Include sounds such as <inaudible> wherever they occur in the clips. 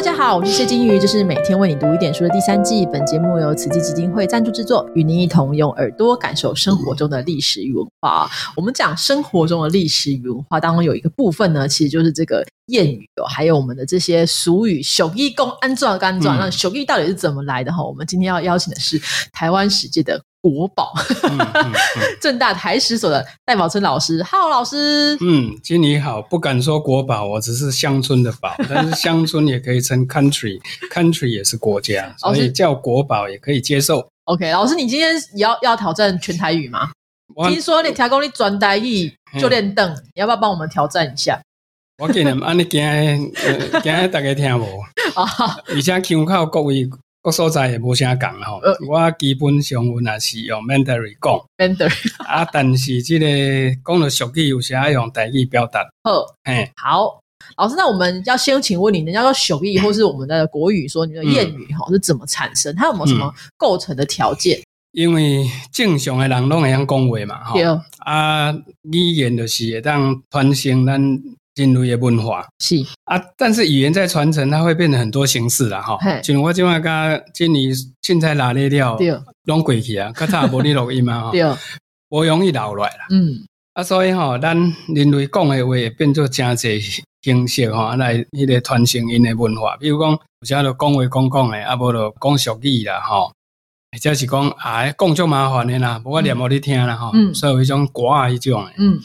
大家好，我是谢金鱼，这是每天为你读一点书的第三季。本节目由慈济基金会赞助制作，与您一同用耳朵感受生活中的历史与文化。我们讲生活中的历史与文化当中有一个部分呢，其实就是这个谚语哦，还有我们的这些俗语“手艺公安装干装”，那手艺到底是怎么来的哈？我们今天要邀请的是台湾史界的。国宝，正大台史所的戴宝春老师，浩老师。嗯，经理好，不敢说国宝，我只是乡村的宝，但是乡村也可以称 country，country <laughs> 也是国家，所以叫国宝也可以接受。OK，老师，你今天要要挑战全台语吗？听说你调功你转台语就练凳，你要不要帮我们挑战一下？我给你们安尼讲，讲大家听无？啊，<laughs> 而且腔口各位。各所在也无啥讲吼，我基本上我也是用 Mandarin 讲，Mandarin 啊，但是这个讲的俗语有时要用台语表达。好，哎，好，老师，那我们要先请问你，人家说俗语或是我们的国语说你的谚语哈是怎么产生？它有没有什么构成的条件？因为正常的人拢会晓讲话嘛，哈，啊，语言就是会当传承咱。人类的文化是啊，但是语言在传承，它会变成很多形式啦哈。像我今晚甲今年凊彩拉咧了，拢过去啊，较早无你录音嘛 <laughs> 哈，无容易留落来啦。嗯，啊，所以吼，咱人类讲的话变做真济形式吼，来迄个传承因的文化。比如讲，有时就讲话讲讲的，啊，无就讲俗语啦吼，或者是讲啊，讲足麻烦的啦，无我念互你听啦吼。嗯，所以有迄种歌啊，迄种的。嗯。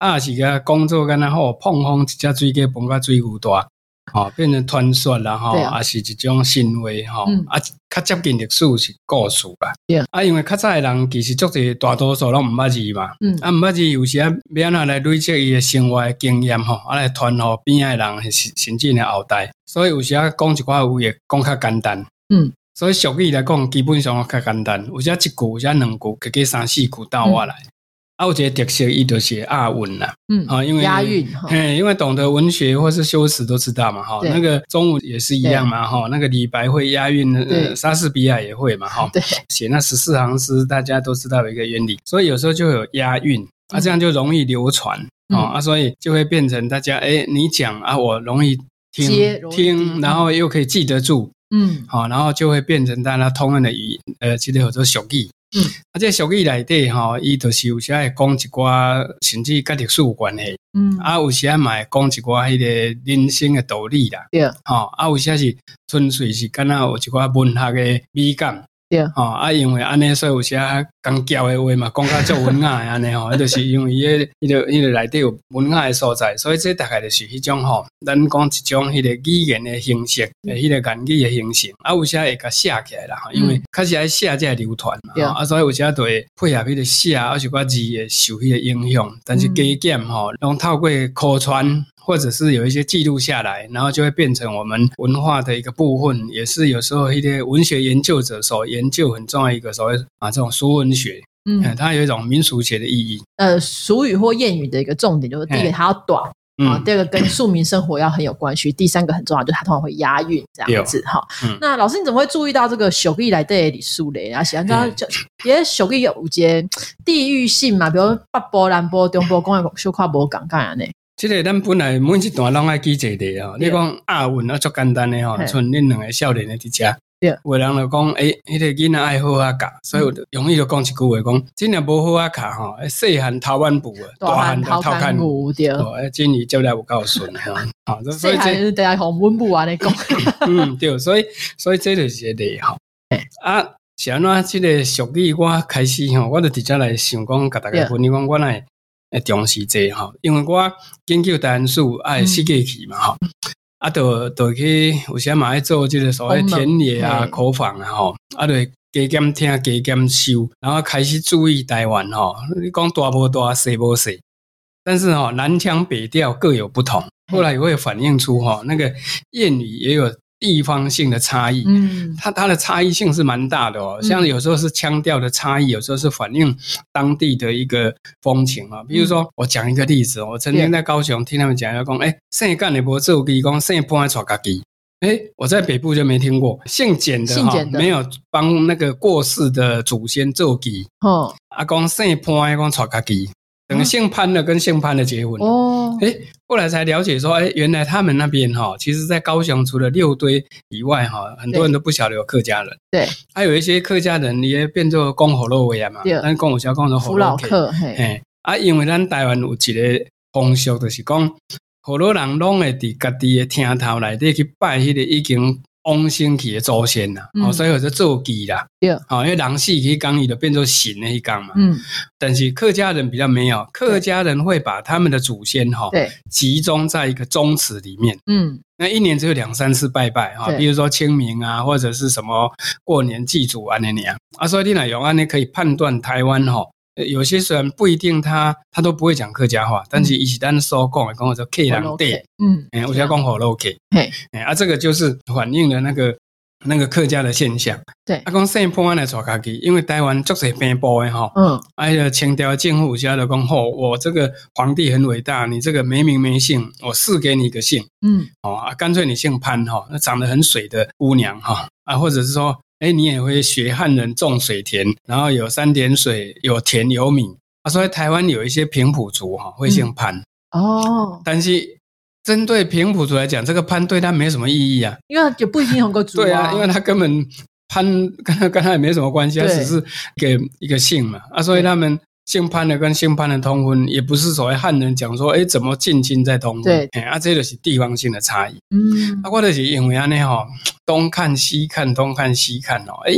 啊，是个工作干那好，碰风一只水给碰个水牛大，吼，变成传说啦，吼，啊。是一种行为，吼，啊，较接近历史是故事吧。啊，因为较早的人其实足侪大多数拢毋捌字嘛，嗯，啊毋捌字有时啊，要哪来累积伊的生活经验，吼，啊来传互边仔人甚甚至的后代，所以有时啊讲一寡话也讲较简单，嗯，所以俗语来讲基本上较简单，有时一句，有时两句，加加三四句倒话来。啊，我觉得特色伊就是押韵啦，嗯，啊，因为押韵，嘿，因为懂得文学或是修辞都知道嘛，哈，那个中文也是一样嘛，哈，那个李白会押韵，呃，莎士比亚也会嘛，哈，<laughs> 对，写那十四行诗，大家都知道一个原理，所以有时候就有押韵，啊，这样就容易流传，啊，啊，所以就会变成大家，哎，你讲啊，我容易听听，然后又可以记得住，嗯，好，然后就会变成大家通用的语，呃，记得很多俗语。嗯，啊，这俗语内底吼，伊就是有时会讲一寡甚至甲历史有关系，嗯，啊，有时嘛会讲一寡迄个人生的道理啦，对，吼，啊，有时是纯粹是敢若有一寡文学的美感。对，吼啊，因为安尼所以有些讲教的话嘛，讲较足文雅的安尼吼，迄 <laughs> 就是因为伊个伊个伊个内底有文雅的所在，所以这大概就是迄种吼，咱讲一种迄个语言的形式，诶，迄个言语的形式，啊，有些会甲写起来啦，因为开始爱写才会流传嘛，啊，所以有些都会配合迄个写，啊，是寡字会受迄个影响，但是加减吼，拢透过口传。或者是有一些记录下来，然后就会变成我们文化的一个部分，也是有时候一些文学研究者所研究很重要一个所谓啊这种俗文学，嗯，它有一种民俗学的意义。呃，俗语或谚语的一个重点就是第一个它要短啊，第二个跟庶民生活要很有关系，第三个很重要就是它通常会押韵这样子哈。那老师你怎么会注意到这个俗语来对李素雷啊？喜欢这就因为俗语有些地域性嘛，比如北波、南波、中波、公园、小跨波、港干啊呢。即个咱本来每一段拢爱记一个吼，你讲押韵啊，足简单的吼，像恁两个少年的伫遮，有人就讲，诶，迄个囡仔爱好啊教，所以容易就讲一句话，讲真正无好啊教吼，细汉头万步啊，大汉头看步对，诶，今年接来有够顺哈，好，<laughs> 所以这你讲，<laughs> 嗯，对，所以所以这就是个例吼，啊，是安怎即个俗语我开始吼，我就直接来想讲，甲大家分享我来。诶，重视这吼，因为我研究单数爱世界去嘛吼，啊，都都去有时嘛爱做即个所谓田野啊、口访啊吼，啊，就加减听、加减修，然后开始注意台湾吼，你讲大无大、细无细，但是吼南腔北调各有不同，后来也会反映出吼那个谚语也有。地方性的差异，嗯，它它的差异性是蛮大的哦。像有时候是腔调的差异，有时候是反映当地的一个风情啊。比如说，我讲一个例子，我曾经在高雄听他们讲，要讲，哎，姓干的不做鸡，讲姓潘的炒咖鸡。哎，我在北部就没听过姓简的哈，没有帮那个过世的祖先做鸡。哦，阿公姓潘，讲炒咖鸡。等于姓潘的跟姓潘的结婚。哦，哎，后来才了解说，哎，原来他们那边哈，其实，在高雄除了六堆以外哈，很多人都不晓得有客家人。对，还有一些客家人也变做公火肉为啊嘛，但是公火小公的福老客，嘿，啊，因为咱台湾有一个风俗，就是讲，好多人拢会伫家己的厅头内底去拜迄个已经。往生去的祖先呐，哦，所以有在做祭啦，对，哦，因为人死去讲伊就变做神那一讲嘛，嗯，但是客家人比较没有，客家人会把他们的祖先哈，对，集中在一个宗祠里面，嗯，那一年只有两三次拜拜哈，比如说清明啊，或者是什么过年祭祖啊那年啊，所以你来用安尼可以判断台湾哈。有些虽然不一定，他他都不会讲客家话，但是一起单说讲，跟我说 K 两 day，嗯，哎，我叫讲好 OK，嘿，哎，啊，这个就是反映了那个那个客家的现象。对，啊，讲生破案来抓家己，因为台湾足是偏波的哈，嗯，哎呀，清朝政府下的讲吼，我这个皇帝很伟大，你这个没名没姓，我赐给你一个姓，嗯，哦啊，干脆你姓潘哈，那长得很水的姑娘哈，啊，或者是说。哎，你也会学汉人种水田，然后有三点水，有田有米。啊，所以台湾有一些平埔族哈，会姓潘哦。但是针对平埔族来讲，这个潘对他没什么意义啊，因为也不一定同个族。对啊，因为他根本潘 <laughs> 跟他跟他也没什么关系，他只是给一个姓嘛啊，所以他们。姓潘的跟姓潘的通婚，也不是所谓汉人讲说，哎，怎么近亲在通婚？对，啊，这就是地方性的差异。嗯，啊，我就是因为安尼哈，东看西看，东看西看哦，哎，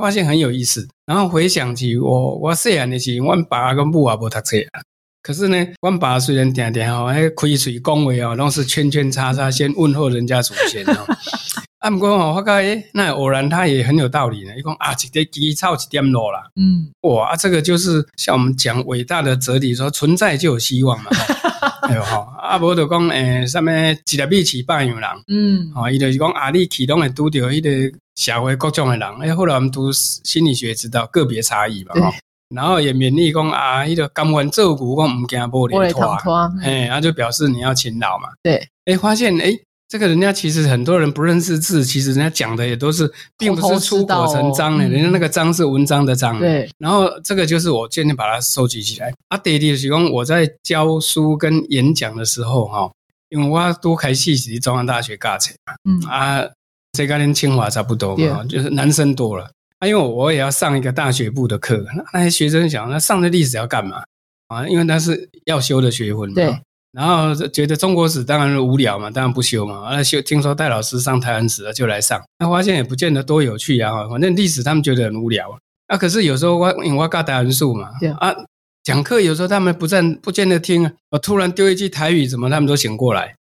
发现很有意思。然后回想起我，我细汉的时候，我爸跟母也无读册啊。可是呢，我爸虽然点点哈，哎，开嘴恭维哦，拢是圈圈叉叉，先问候人家祖先哦。<laughs> 啊，毋过哦，我讲诶，那偶然他也很有道理呢。一讲啊，一点基草一点落啦。嗯，哇，这个就是像我们讲伟大的哲理，说存在就有希望嘛。<laughs> 哎呦哈，啊，无就讲诶，上面一粒米饲百样人。嗯，哦，伊就是讲啊，你启动会拄着迄个社会各种的人。哎，后来我们读心理学知道个别差异嘛。哈，然后也勉励讲啊，迄个甘愿做苦，讲唔惊玻璃拖。哎，然后就表示你要勤劳嘛。对，哎，发现哎。这个人家其实很多人不认识字，其实人家讲的也都是，并不是出口成章的，人家那个章是文章的章。对，然后这个就是我渐渐把它收集起来。啊，爹爹是讲我在教书跟演讲的时候，哈，因为我都开戏是中央大学教册嘛，嗯啊，这个跟清华差不多嘛，就是男生多了。啊，因为我也要上一个大学部的课，那些学生想，那上的历史要干嘛啊？因为那是要修的学分嘛。对。然后觉得中国史当然是无聊嘛，当然不修嘛。啊，修听说戴老师上台湾史了，就来上。那发现也不见得多有趣啊，反正历史他们觉得很无聊啊。可是有时候我因为我教台湾数嘛，啊，讲课有时候他们不站不见得听啊。我突然丢一句台语，怎么他们都醒过来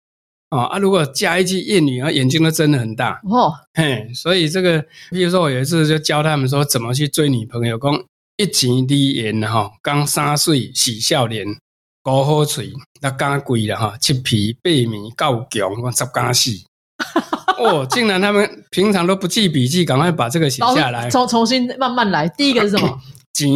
啊？啊，如果加一句谚语，啊，眼睛都睁得很大哦。嘿，所以这个，比如说我有一次就教他们说怎么去追女朋友，讲一钱低言哈，刚三岁喜笑脸。高好嘴，那更贵了哈，七皮八米够强，我十加四。<laughs> 哦，竟然他们平常都不记笔记，赶快把这个写下来，重重新慢慢来。第一个是什么？<coughs> 钱。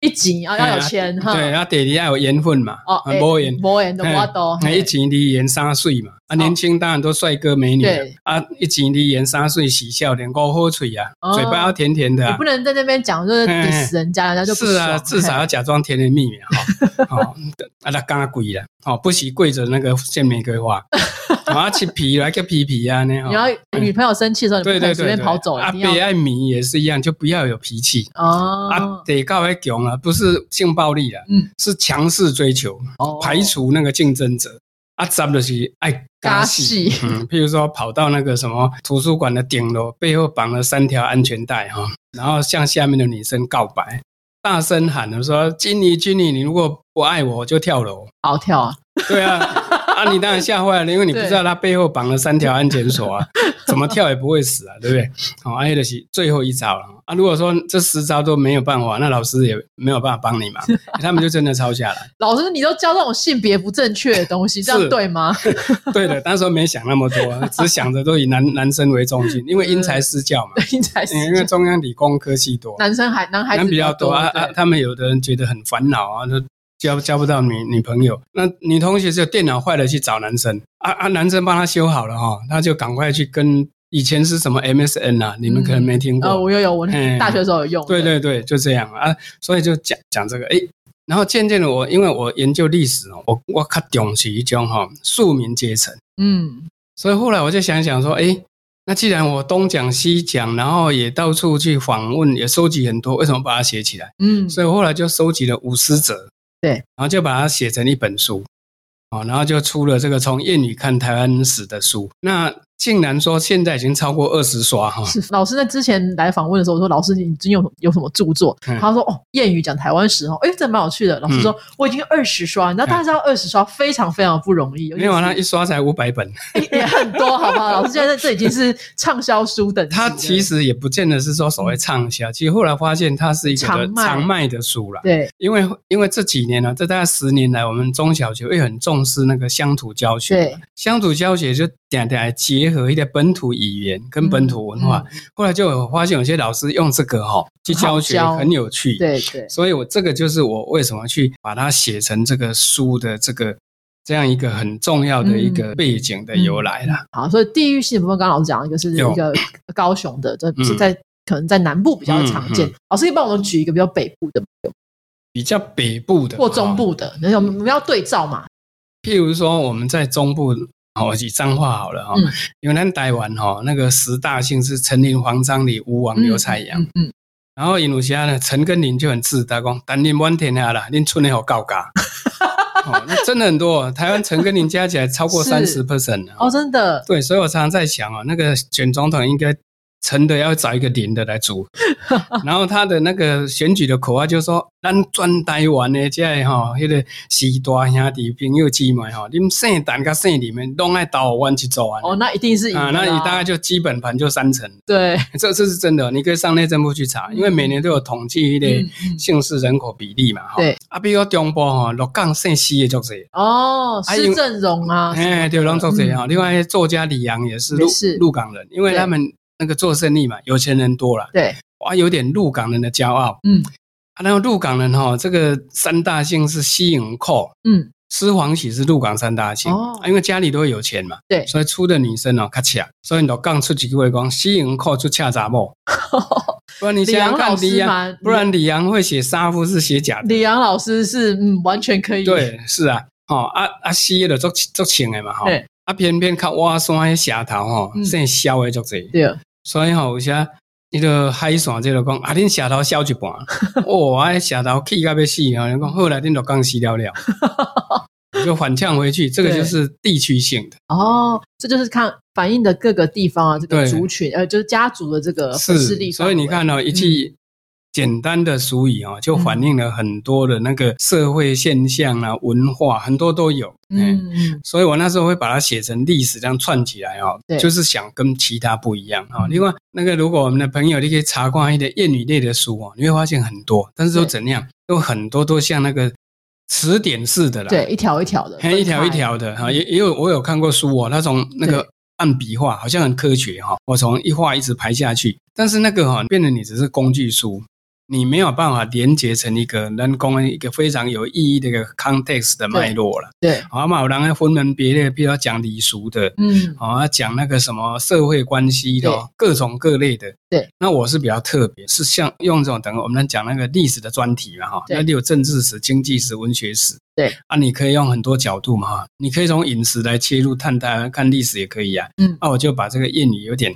一斤啊，要有钱哈。对，要地里要有缘分嘛。哦，无缘，无缘的话多。那一斤的缘三岁嘛，啊，年轻当然都帅哥美女。对啊，一斤的缘三岁喜笑脸，高好嘴啊，嘴巴要甜甜的。你不能在那边讲，就是怼死人家，人家就是啊，至少要假装甜甜蜜蜜哈。好，<laughs> 啊，那刚刚跪了，哦，不许跪着那个献玫瑰花。<laughs> 我要吃皮来个皮皮啊！你要女朋友生气的时候，你不能随便跑走。阿，别爱米也是一样，就不要有脾气哦。啊，得告为强啊，不是性暴力啊，嗯，是强势追求，排除那个竞争者。啊，咱的是爱嘎戏，嗯，譬如说跑到那个什么图书馆的顶楼，背后绑了三条安全带哈，然后向下面的女生告白，大声喊的说：“金妮，金妮，你如果不爱我，就跳楼。”好跳啊！对啊。啊，你当然吓坏了，因为你不知道他背后绑了三条安全锁啊，怎么跳也不会死啊，对不对？好，阿的是最后一招了啊。如果说这十招都没有办法，那老师也没有办法帮你嘛，他们就真的抄下来。老师，你都教这种性别不正确的东西，这样对吗？<laughs> 对的，当时没想那么多，只想着都以男男生为中心，因为因材施教嘛。因材施教，因为中央理工科系多，男生还男孩子比较多啊啊，他们有的人觉得很烦恼啊，就。交交不到女女朋友，那女同学就电脑坏了去找男生。啊啊，男生帮他修好了哈，他就赶快去跟以前是什么 MSN 啊，你们可能没听过哦，我有有，我大学时候有用。对对对，就这样啊，所以就讲讲这个，哎，然后渐渐的，我因为我研究历史哦，我我较重视一种哈庶民阶层，嗯，所以后来我就想想说，哎，那既然我东讲西讲，然后也到处去访问，也收集很多，为什么把它写起来？嗯，所以后来就收集了五十则，对，然后就把它写成一本书，哦，然后就出了这个从谚语看台湾史的书，那。竟然说现在已经超过二十刷哈！是老师在之前来访问的时候，我说老师你已经有有什么著作？他说哦，谚语讲台湾史哦，哎，这蛮有趣的。老师说我已经二十刷，那大家知道二十刷非常非常不容易，没有他一刷才五百本，也很多，好不好？老师现在这已经是畅销书等级。他其实也不见得是说所谓畅销，其实后来发现它是一个常卖的书了。对，因为因为这几年呢，这大概十年来，我们中小学会很重视那个乡土教学，对，乡土教学就点点结合一点本土。语言跟本土文化，后来就有发现有些老师用这个哈去教学很有趣，对对，所以我这个就是我为什么去把它写成这个书的这个这样一个很重要的一个背景的由来了。好，所以地域性部分，刚刚老师讲一个是一个高雄的，这是在可能在南部比较常见。老师可以帮我们举一个比较北部的，比较北部的或中部的，那我们要对照嘛？譬如说我们在中部。哦，以彰化好了哈，因为咱台湾哈那个十大姓是陈林、黄章李、吴王、刘蔡阳，嗯，然后印度下呢，陈跟林就很自大，讲但林满天下啦，恁村里好高嘎，<laughs> 哦，那真的很多，台湾陈跟林加起来超过三十 percent 哦，真的，对，所以我常常在想啊，那个选总统应该。陈的要找一个林的来组，<laughs> 然后他的那个选举的口号就是说：“咱专台湾的这哈，那个四大兄弟朋友姊妹哈，你们姓蛋跟姓里面都爱到湾去走啊。”哦，那一定是啊，那你大概就基本盘就三成。对，这这是真的，你可以上内政部去查，因为每年都有统计的姓氏人口比例嘛。对，啊，比如中部哈，鹿港姓西的就是哦，施正荣啊，哎，对，龙做这哈。另外，作家李阳也是鹿鹿港人，因为他们。那个做生意嘛，有钱人多了，对，哇，有点鹿港人的骄傲，嗯，啊，然后鹿港人哈，这个三大姓是西营寇，嗯，施黄喜是鹿港三大姓，哦，因为家里都会有钱嘛，对，所以出的女生哦，卡恰，所以你都刚出几位讲西营寇就恰杂莫，不然你想想看李阳，不然李阳会写杀夫是写假的，李阳老师是嗯，完全可以，对，是啊，哦，啊啊西的做做情的嘛，哈，啊偏偏靠挖山的下头哈，姓萧的做这，对。所以吼，有些伊个海线即个讲，啊，恁下头消一半，<laughs> 哦，啊，下头气甲要死，吼，你讲后来恁就讲死了了，<laughs> 就反呛回去，这个就是地区性的。哦，这就是看反映的各个地方啊，这个族群，呃，就是家族的这个势力。所以你看哦一句。简单的俗语啊，就反映了很多的那个社会现象啊、文化，很多都有。嗯嗯，所以我那时候会把它写成历史，这样串起来哦，就是想跟其他不一样啊。另外，那个如果我们的朋友你可以查看一些谚语类的书哦，你会发现很多，但是都怎样，都很多都像那个词典似的啦，对，一条一条的，一条一条的哈。也也有我有看过书哦，那种那个按笔画，好像很科学哈。我从一画一直排下去，但是那个哈，变得你只是工具书。你没有办法连接成一个人工一个非常有意义的一个 context 的脉络了。对，好嘛，有人分门别类，比如讲礼俗的，嗯，好，讲那个什么社会关系的，各种各类的。对，那我是比较特别，是像用这种等我们讲那个历史的专题嘛，哈，那里有政治史、经济史、文学史。对，啊，你可以用很多角度嘛，哈，你可以从饮食来切入探探看历史也可以啊。嗯，那我就把这个谚语有点。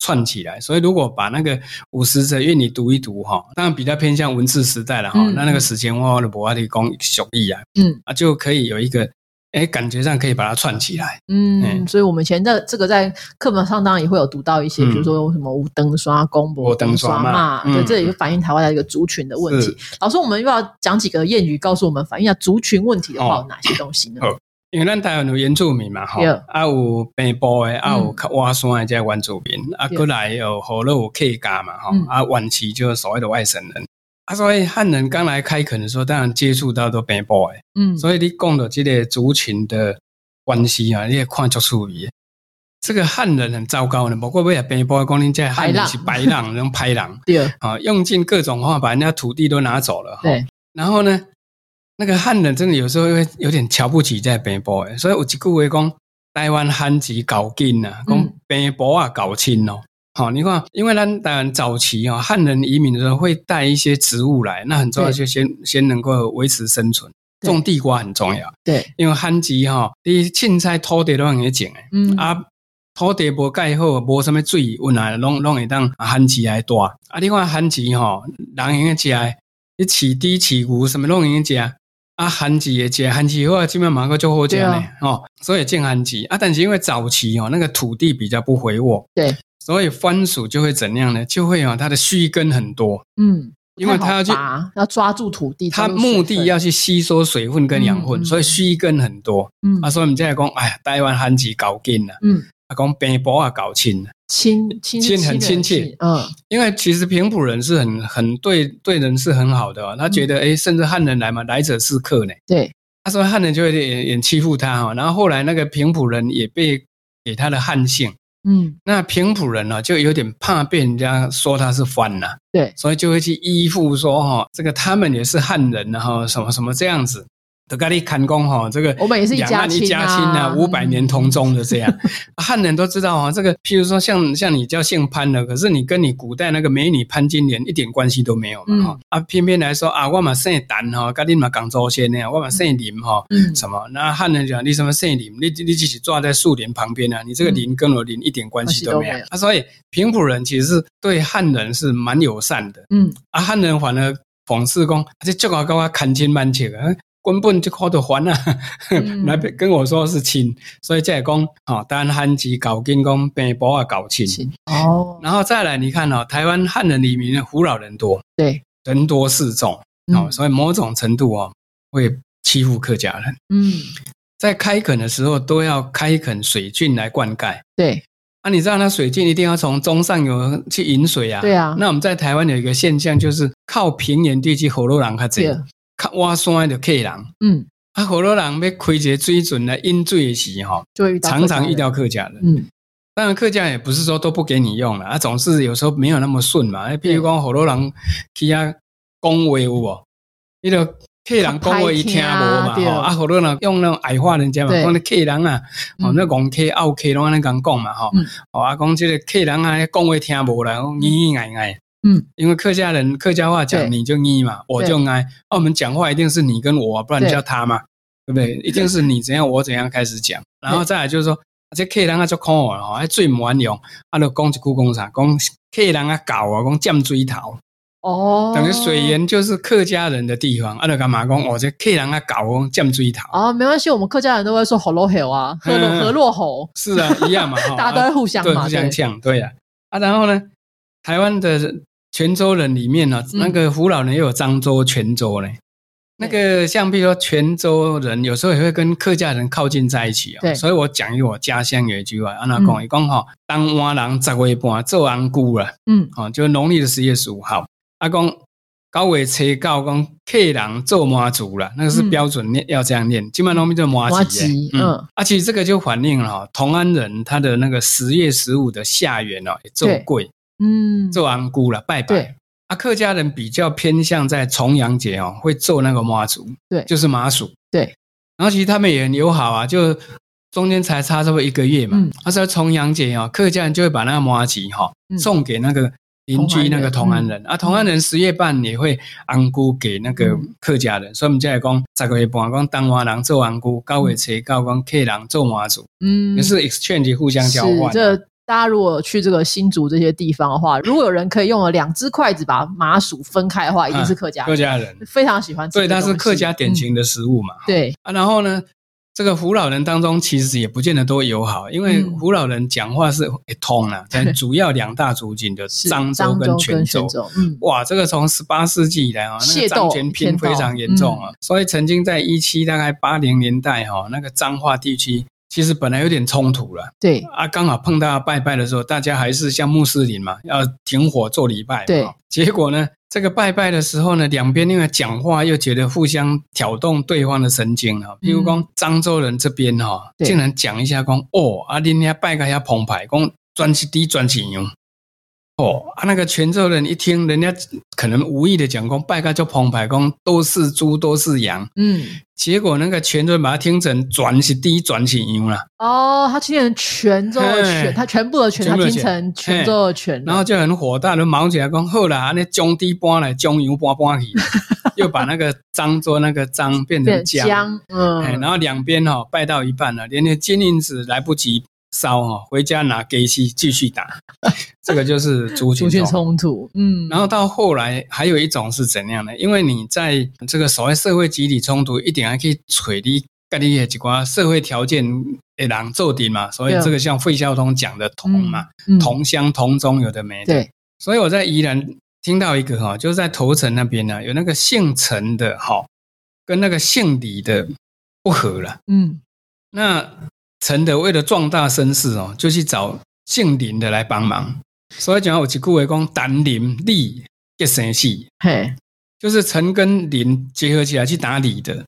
串起来，所以如果把那个五十则愿你读一读哈，当然比较偏向文字时代了哈，那那个时间哇的博阿的公小义啊，嗯啊就可以有一个哎感觉上可以把它串起来，嗯，所以我们前在这个在课本上当然也会有读到一些，比如说什么无灯刷公博灯刷嘛，对，这也就反映台湾的一个族群的问题。老师，我们又要讲几个谚语，告诉我们反映下族群问题的话有哪些东西呢？<coughs> 因为咱台湾有原住民嘛，哈，啊有北部的，啊有挖山的这原住民，啊过来有河洛有客家嘛，哈，啊晚期就是所谓的外省人，啊所以汉人刚来开垦的时候，当然接触到都北部的，嗯，所以你讲的这个族群的关系啊，你也看足出意。这个汉人很糟糕的，不过为了北部讲，你这汉人是白狼，<laughs> 那种排狼，对，啊用尽各种方法把人家土地都拿走了，对，然后呢？那个汉人真的有时候会有点瞧不起在北部诶，所以有一句话讲，台湾汉籍搞紧啊，讲北部啊搞亲哦，好，你看，因为咱当然早期啊，汉人移民的时候会带一些植物来，那很重要，就先先能够维持生存。种地瓜很重要，对，因为旱季哈，你凊彩土地都很会种诶，嗯。啊，土地无盖好，无什么水，温啊，拢拢会当旱季来大。啊，你看旱季哈，人用食诶，你饲猪饲牛什么拢用食。啊，旱季也食旱季好啊，基本上个就好食咧，哦，所以种旱季啊，但是因为早期哦，那个土地比较不肥沃，对，所以番薯就会怎样呢？就会啊，它的须根很多，嗯。因为它要去要抓住土地，它目的要去吸收水分跟养分，所以须根很多。嗯，啊，所以我们现在讲，哎呀，台湾旱季搞紧了。嗯，啊，讲平埔啊搞亲了，亲亲很亲切。嗯，因为其实平埔人是很很对对人是很好的，他觉得哎，甚至汉人来嘛，来者是客呢。对，他说汉人就会也也欺负他哈，然后后来那个平埔人也被给他的汉姓。嗯，那平埔人呢，就有点怕被人家说他是番呐，对，所以就会去依附说哈，这个他们也是汉人，然后什么什么这样子。德咖利砍工哈，这个我们也是一家亲啊，五百年同宗的这样，<laughs> 汉人都知道啊。这个譬如说像像你叫姓潘的，可是你跟你古代那个美女潘金莲一点关系都没有嘛哈啊，偏偏来说啊，我嘛姓丹哈，跟你嘛讲祖先呢，我嘛姓林哈，什么？那汉人讲你什么姓林？你你只是坐在树林旁边啊，你这个林跟我林一点关系都没有。啊，所以平埔人其实是对汉人是蛮友善的，嗯啊，汉人反而讽刺讲，这叫我跟我看亲慢切啊。根本就靠得还啊，<laughs> 来跟我说是亲，所以再讲哦，单汉籍搞金工，北部啊搞亲。哦，然后再来你看哦，台湾汉人里面胡老人多，对，人多势众。哦，所以某种程度哦会欺负客家人。嗯，在开垦的时候都要开垦水郡来灌溉，对，啊，你知道那水郡一定要从中上游去引水啊，对啊，那我们在台湾有一个现象就是靠平原地区火路人较多。看挖山的客人，嗯，啊，好多人要开一个水准来饮水的时候，常常遇到客家人，嗯，当然客家也不是说都不给你用了，啊，总是有时候没有那么顺嘛，譬如讲好多人去遐讲话有无？伊个客人讲话伊听无嘛，吼，啊，好多人用那种矮化人家嘛，讲那客人啊，哦，那讲客傲客拢安尼讲讲嘛，吼，哦，啊，讲这个客人啊，讲话听无啦，咿咿哎哎。嗯，因为客家人客家话讲你就你嘛，我就挨。那我们讲话一定是你跟我，不然叫他嘛，对不对？<laughs> 一定是你怎样我怎样开始讲，然后再来就是说，这客人啊就看我哦，还最唔玩用，啊，就讲一句讲啥，讲客人啊搞啊，讲尖锥头。哦，等于水源就是客家人的地方，啊，就干嘛讲哦，这客人啊搞讲尖锥头。啊，没关系，我们客家人都会说好落吼啊，河落河洛吼，是啊，一样嘛，<laughs> 大家都会互相嘛，互相呛，对。呀，啊，然后呢，台湾的。泉州人里面呢，那个胡老人又有漳州、泉州嘞。那个像比如说泉州人，有时候也会跟客家人靠近在一起啊。所以我讲一个我家乡有一句话，安那讲一讲哈，当蛙人十月半做安姑了，嗯，哦，就农历的十月十五号。阿公高月初告讲客人做妈祖了，那个是标准念要这样念，基本上农民就妈祖。嗯，啊，其实这个就反映了哈，同安人他的那个十月十五的下元哦，也做贵。嗯，做安姑了，拜拜。啊，客家人比较偏向在重阳节哦，会做那个妈祖，对，就是麻薯，对。然后其实他们也很友好啊，就中间才差这么一个月嘛。他说重阳节哦，客家人就会把那个麻吉哈送给那个邻居那个同安人啊，同安人十月半也会安姑给那个客家人，所以我们就来讲十个月半讲当娃郎做安姑，高月初高讲客人做妈祖，嗯，也是 exchange 互相交换。大家如果去这个新竹这些地方的话，如果有人可以用了两只筷子把麻薯分开的话，一定是客家客家人非常喜欢吃。对，它是客家典型的食物嘛。对啊，然后呢，这个胡老人当中其实也不见得都友好，因为胡老人讲话是一通啊，但 <laughs> 主要两大族群的漳州跟泉州。嗯，哇，这个从十八世纪以来啊，那个漳泉偏非常严重啊，所以曾经在一七大概八零年代哈，那个彰化地区。其实本来有点冲突了，对。啊，刚好碰到拜拜的时候，大家还是像穆斯林嘛，要停火做礼拜。对，结果呢，这个拜拜的时候呢，两边因为讲话又觉得互相挑动对方的神经啊。比如讲漳州人这边哈，竟然讲一下讲哦，啊，恁遐拜个遐澎湃，讲转起低转起牛，哦啊，那个泉州人一听，人家可能无意的讲讲拜个叫澎湃公都是猪都是羊，嗯，结果那个泉州人把它听成转是低转是牛了。哦，他听成泉州的泉，他全部的泉，他听成泉州的泉，然后就很火大，就忙起来讲，后来那中低搬来中油搬搬去，<laughs> 又把那个张做那个张变成江，嗯，然后两边哈拜到一半了，连那金银子来不及。烧哈，回家拿给西继续打，这个就是族群 <laughs> 冲突。嗯，然后到后来还有一种是怎样的？因为你在这个所谓社会集体冲突，一点还可以锤你各地的几寡社会条件的人做顶嘛。所以这个像费孝通讲的同嘛，同乡同宗有的没的。对，所以我在宜兰听到一个哈，就是在头城那边呢，有那个姓陈的哈，跟那个姓李的不合了。嗯，那。陈德为了壮大声势哦，就去找姓林的来帮忙。所以讲，我去顾维公单林立一生气，嘿，就是陈跟林结合起来去打李的，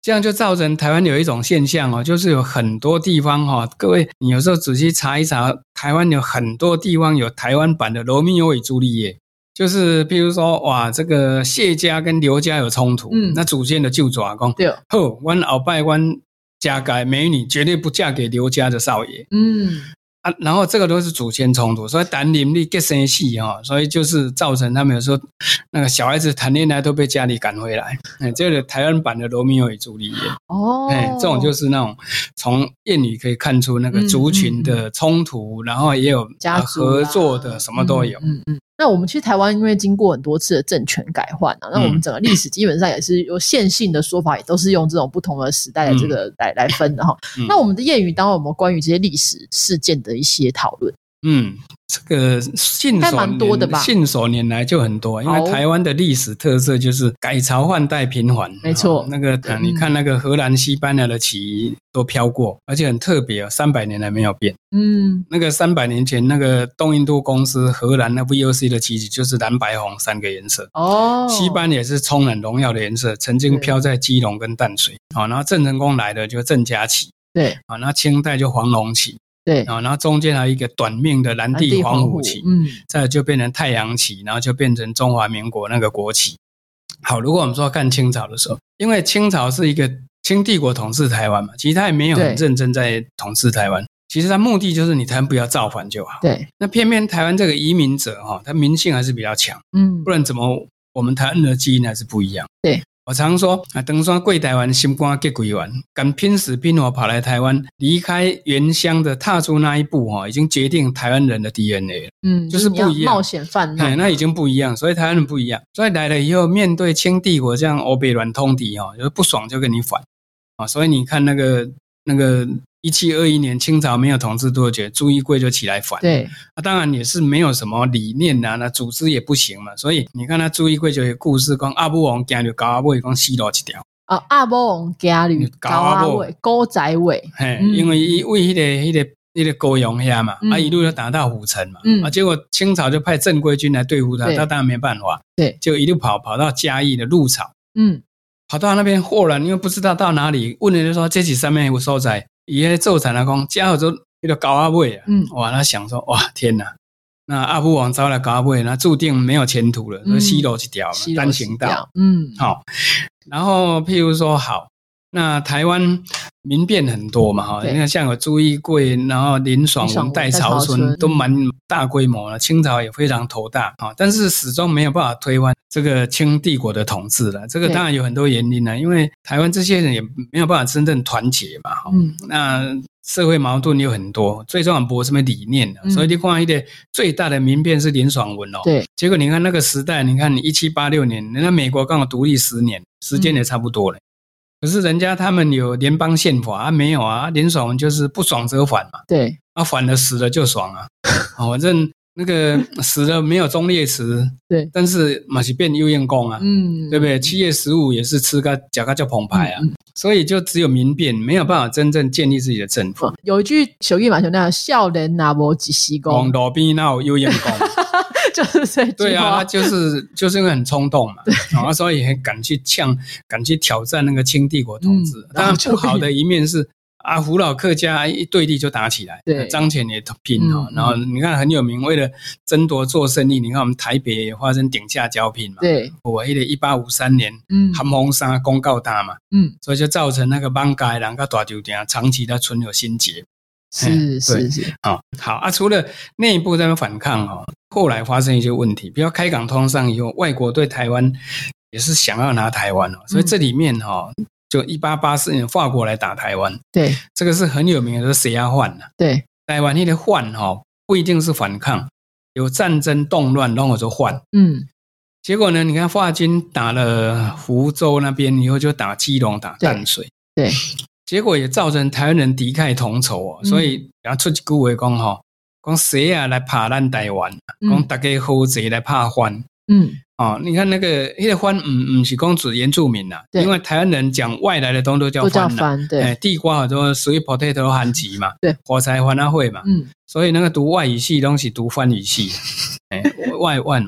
这样就造成台湾有一种现象哦，就是有很多地方哈，各位你有时候仔细查一查，台湾有很多地方有台湾版的罗密欧与朱丽叶，就是譬如说哇，这个谢家跟刘家有冲突，嗯，那祖先的旧爪公，对，后弯鳌拜弯。嫁给美女，绝对不嫁给刘家的少爷。嗯啊，然后这个都是祖先冲突，所以谈邻里结生气哈，所以就是造成他们有时候那个小孩子谈恋爱都被家里赶回来。哎，这个台湾版的罗密欧与朱丽叶哦，哎，这种就是那种从谚语可以看出那个族群的冲突，然后也有合作的，什么都有。嗯嗯。那我们其实台湾因为经过很多次的政权改换啊，那我们整个历史基本上也是有线性的说法，也都是用这种不同的时代的这个来来分的哈。那我们的谚语当中有没有关于这些历史事件的一些讨论？嗯。这个信手拈信手拈来就很多，因为台湾的历史特色就是改朝换代频繁。没错，那个你看那个荷兰、西班牙的旗都飘过，而且很特别哦，三百年来没有变。嗯，那个三百年前那个东印度公司荷兰那 VOC 的旗子就是蓝白红三个颜色。哦，西班也是充满荣耀的颜色，曾经飘在基隆跟淡水。好，然后郑成功来的就郑家旗。对，好，那清代就黄龙旗。对啊，然后中间还有一个短命的蓝地黄虎旗，嗯，再就变成太阳旗，然后就变成中华民国那个国旗。好，如果我们说看清朝的时候，因为清朝是一个清帝国统治台湾嘛，其实他也没有很认真在统治台湾，其实他目的就是你台湾不要造反就好。对，那偏偏台湾这个移民者哈，他民性还是比较强，嗯，不然怎么我们台湾的基因还是不一样？对。我常说啊，登山贵台湾，心肝结鬼丸，敢拼死拼活跑来台湾，离开原乡的踏出那一步哈，已经决定台湾人的 DNA 了。嗯，就是不一样，冒险犯难，那已经不一样，所以台湾人不一样。所以来了以后，面对清帝国这样欧北软通敌哈，就是不爽就跟你反啊。所以你看那个那个。一七二一年，清朝没有统治多久，朱一贵就起来反。对，啊，当然也是没有什么理念呐，那组织也不行嘛。所以你看，他朱一贵就有故事，讲阿波王家里高阿尾，讲死路一条。啊，阿波王家里高阿尾，高仔尾。嘿，因为伊为迄个、迄个、迄个高阳下嘛，啊，一路就打到虎城嘛。嗯。啊，结果清朝就派正规军来对付他，他当然没办法。对。就一路跑跑到嘉义的鹿草。嗯。跑到那边豁然，因为不知道到哪里，问人就说这几上面有所在。伊迄做产来讲，家伙都迄个高阿尾啊，哇！他想说，哇，天哪！那阿布王招来高阿尾，那注定没有前途了，西路一条单行道。嗯，好。然后譬如说，好，那台湾民变很多嘛，哈，你看像有朱一贵，然后林爽文、戴朝春，都蛮大规模了，清朝也非常头大啊，但是始终没有办法推翻。这个清帝国的统治了，这个当然有很多原因呢，因为台湾这些人也没有办法真正团结嘛，嗯，那社会矛盾有很多，最重要不什么理念的，所以你看一点最大的名片是林爽文哦，对，结果你看那个时代，你看你一七八六年，人家美国刚好独立十年，时间也差不多了，可是人家他们有联邦宪法啊，没有啊，林爽文就是不爽则反嘛，对，啊反了死了就爽啊，反正。那个 <laughs> 死了没有忠烈祠，对，但是马是变幽燕宫啊，嗯，对不对？七月十五也是吃个假个叫澎湃啊，所以就只有民变，没有办法真正建立自己的政府。有一句俗语嘛，就那样，笑人拿无几西宫，黄道边那有幽燕宫，就是这句对啊，就是就是因为很冲动嘛，然后所以很敢去呛，敢去挑战那个清帝国统治。当然不好的一面是。啊，福老客家一对立就打起来，对，张骞也拼哦，然后你看很有名，为了争夺做生意，你看我们台北也发生顶价交聘嘛，对，我记得一八五三年，嗯，寒风沙公告大嘛，嗯，所以就造成那个邦街人个大酒店长期的存有心结，是是是，好，好啊，除了内部在反抗哦，后来发生一些问题，比如开港通商以后，外国对台湾也是想要拿台湾哦，所以这里面哈。就一八八四年，法国来打台湾，对，这个是很有名的，是谁要换呢？对，台湾那个换哈，不一定是反抗，有战争动乱，然后就换。嗯，结果呢，你看法军打了福州那边以后，就打基隆、打淡水，对，结果也造成台湾人敌忾同仇哦，所以然后出一句话讲吼，讲谁啊来怕咱台湾，讲大家好贼来怕换，嗯。哦，你看那个那个番，嗯嗯，是公主原住民呐，因为台湾人讲外来的东西都叫番对，地瓜好多属于 potato 含级嘛，<laughs> 对，火柴番啊会嘛，嗯，所以那个读外语系东西读番语系，<laughs> 哎，外外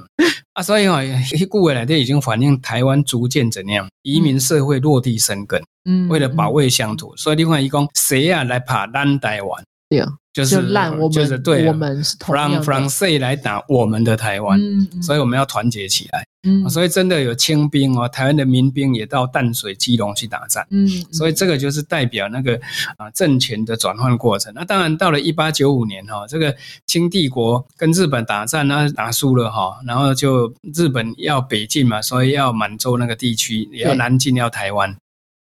啊，所以哦，一故未来都已经反映台湾逐渐怎样移民社会落地生根，嗯，为了保卫乡土，所以另外一讲谁啊来爬南台湾？对，就是烂，我们就是对，我们是 from from say 来打我们的台湾，所以我们要团结起来。嗯，所以真的有清兵哦，台湾的民兵也到淡水、基隆去打仗。嗯，所以这个就是代表那个啊政权的转换过程。那当然到了一八九五年哈，这个清帝国跟日本打仗，那打输了哈，然后就日本要北进嘛，所以要满洲那个地区也要南进，要台湾。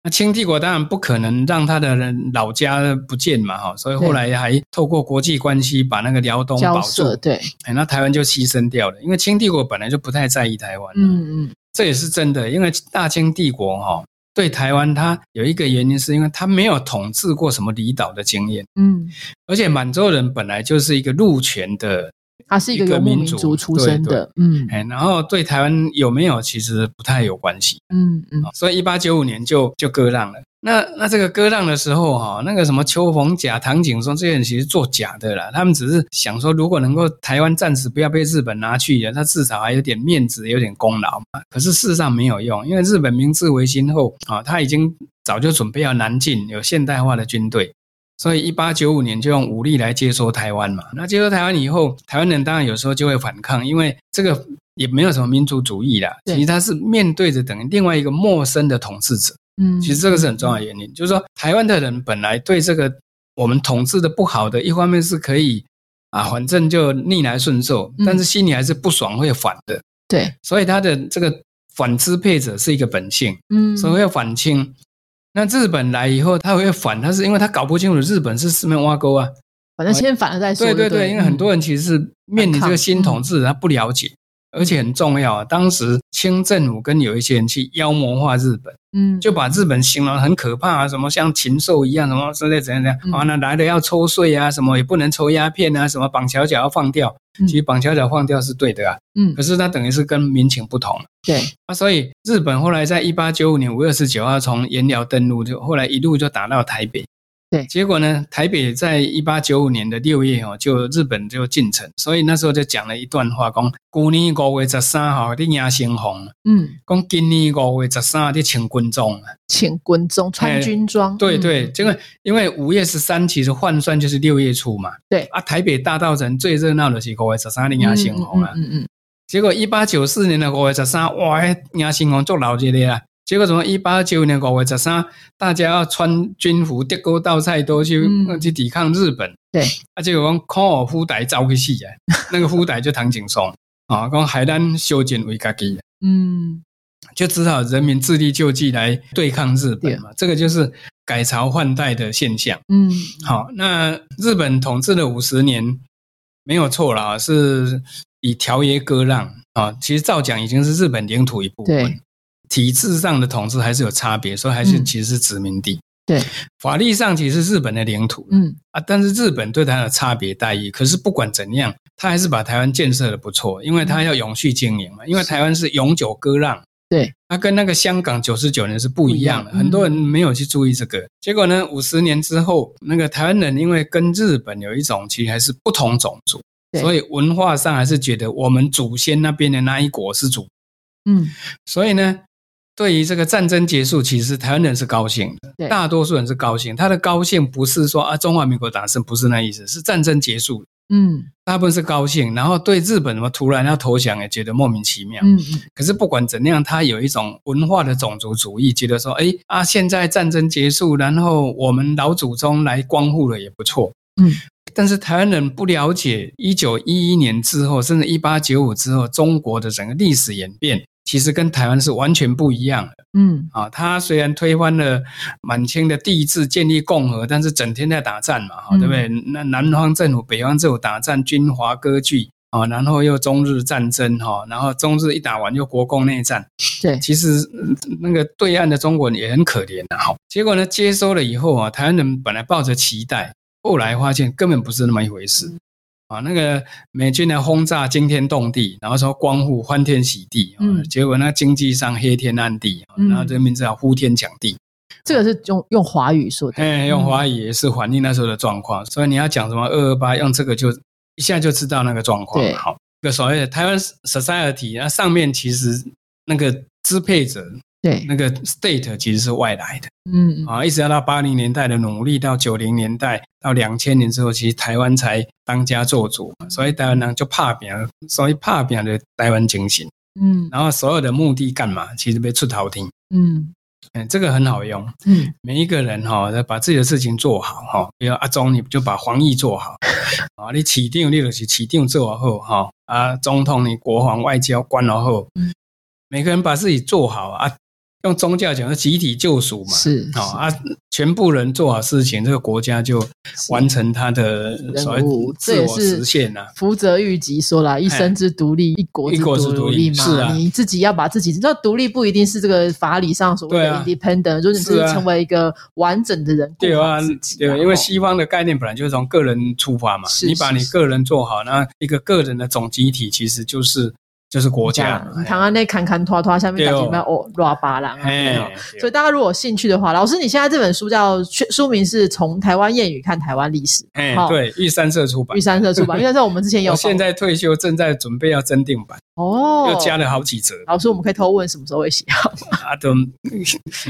那清帝国当然不可能让他的老家不见嘛，哈，所以后来还透过国际关系把那个辽东保住，对，哎，那台湾就牺牲掉了，因为清帝国本来就不太在意台湾，嗯嗯，这也是真的，因为大清帝国哈对台湾，它有一个原因是因为它没有统治过什么离岛的经验，嗯，而且满洲人本来就是一个陆权的。他是一个民族出身的，嗯，哎，然后对台湾有没有其实不太有关系，嗯嗯，所以一八九五年就就割让了。那那这个割让的时候哈，那个什么邱逢甲、唐景崧这些人其实做假的啦，他们只是想说，如果能够台湾暂时不要被日本拿去了他至少还有点面子，有点功劳嘛。可是事实上没有用，因为日本明治维新后啊，他已经早就准备要南进，有现代化的军队。所以，一八九五年就用武力来接收台湾嘛。那接收台湾以后，台湾人当然有时候就会反抗，因为这个也没有什么民族主义啦。其实他是面对着等于另外一个陌生的统治者。嗯，其实这个是很重要的原因，就是说台湾的人本来对这个我们统治的不好的，一方面是可以啊，反正就逆来顺受，但是心里还是不爽，会反的。对，所以他的这个反支配者是一个本性。嗯，所以要反清。那日本来以后，他会反，他是因为他搞不清楚日本是四面挖沟啊，反正先反了再说。对对对，因为很多人其实是面临这个新统治，他不了解，而且很重要啊。当时清政府跟有一些人去妖魔化日本，嗯，就把日本形容很可怕啊，什么像禽兽一样，什么之类怎样怎样。啊，那来了要抽税啊，什么也不能抽鸦片啊，什么绑小脚要放掉。其实绑小脚放掉是对的啊，嗯，可是它等于是跟民情不同，对啊，所以日本后来在一八九五年五月十九号从盐寮登陆，就后来一路就打到台北。对，结果呢？台北在一八九五年的六月哦，就日本就进城，所以那时候就讲了一段话，讲去年五月十三号的亚星红，嗯，讲今年五月十三的请军装，请军装穿军装，对对，这个因为五月十三其实换算就是六月初嘛，对。啊，台北大道城最热闹的是五月十三的亚星红啊，嗯嗯，结果一八九四年的五月十三，哇，亚星红做老热烈啊。结果什么？一八九五年五月十三，大家要穿军服、叠锅倒菜都去去抵抗日本。对，啊，结果讲康尔夫代遭个死啊，<laughs> 那个夫代就唐景松啊，讲海南修建为家己，嗯，就只好人民自力救济来对抗日本嘛。这个就是改朝换代的现象。嗯，好，那日本统治了五十年，没有错了，是以条约割让啊。其实照讲已经是日本领土一部分。体制上的统治还是有差别，所以还是其实是殖民地。对，法律上其实是日本的领土。嗯啊，但是日本对它的差别待遇。可是不管怎样，他还是把台湾建设的不错，因为他要永续经营嘛。因为台湾是永久割让，对，它跟那个香港九十九年是不一样的。很多人没有去注意这个，结果呢，五十年之后，那个台湾人因为跟日本有一种其实还是不同种族，所以文化上还是觉得我们祖先那边的那一国是主。嗯，所以呢。对于这个战争结束，其实台湾人是高兴的，大多数人是高兴。他的高兴不是说啊中华民国打胜，不是那意思，是战争结束。嗯，大部分是高兴，然后对日本什么突然要投降也觉得莫名其妙。嗯嗯。可是不管怎样，他有一种文化的种族主义，觉得说，哎啊，现在战争结束，然后我们老祖宗来光复了也不错。嗯。但是台湾人不了解一九一一年之后，甚至一八九五之后，中国的整个历史演变。其实跟台湾是完全不一样的，嗯，啊，他虽然推翻了满清的帝制，建立共和，但是整天在打战嘛，哈，对不对？那南方政府、北方政府打战，军阀割据，啊，然后又中日战争，哈，然后中日一打完又国共内战，对，其实那个对岸的中国人也很可怜的，哈。结果呢，接收了以后啊，台湾人本来抱着期待，后来发现根本不是那么一回事。啊，那个美军的轰炸惊天动地，然后说光复欢天喜地，嗯，结果那经济上黑天暗地，然后人民只好呼天抢地。这个是用用华语说的，哎，用华语也是反映那时候的状况。所以你要讲什么二二八，用这个就一下就知道那个状况。好，个所谓的台湾 society，那上面其实那个支配者。对，那个 state 其实是外来的，嗯。啊，一直要到八零年代的努力，到九零年代，到两千年之后，其实台湾才当家做主，所以台湾人就怕扁，所以怕扁的台湾精神，嗯，然后所有的目的干嘛？其实被出头听，嗯，嗯，这个很好用，嗯，每一个人哈，把自己的事情做好哈，比如阿中，你就把防疫做好，<laughs> 啊，你起定你就是起定做好哈，啊，总统你国防外交管好后，每个人把自己做好啊。用宗教讲是集体救赎嘛？是啊，全部人做好事情，这个国家就完成他的所谓自我实现呐。福泽谕吉说了一生之独立，一国之独立嘛。是啊，你自己要把自己，你知道独立不一定是这个法理上所谓的 independent，就是你自己成为一个完整的人。对啊，对，因为西方的概念本来就是从个人出发嘛，你把你个人做好，那一个个人的总集体其实就是。就是国家，台湾那砍砍拖拖下面讲什么哦乱巴郎，所以大家如果有兴趣的话，老师你现在这本书叫书名是从台湾谚语看台湾历史，哎，对，玉山社出版，玉山社出版，玉山社我们之前有，<laughs> 现在退休正在准备要增订版，哦，又加了好几折。老师，我们可以偷问什么时候会写好吗？啊，都 <laughs>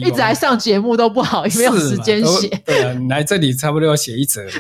一直来上节目都不好，没有时间写。对啊，来这里差不多要写一折了。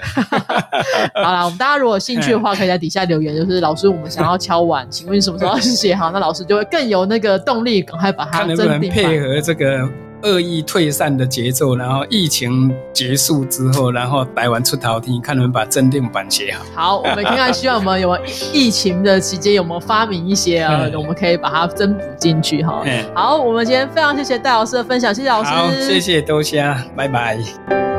<laughs> 好了，我们大家如果有兴趣的话，可以在底下留言，就是老师，我们想要敲碗，请问什么时候要？写好，那老师就会更有那个动力，赶快把它能不能配合这个恶意退散的节奏，然后疫情结束之后，然后台湾出逃听，看能不能把镇定版写好。好，我们看看，需要我们有疫情的期间有没有发明一些啊，我们可以把它增补进去哈。好，我们今天非常谢谢戴老师的分享，谢谢老师，谢谢多谢，拜拜。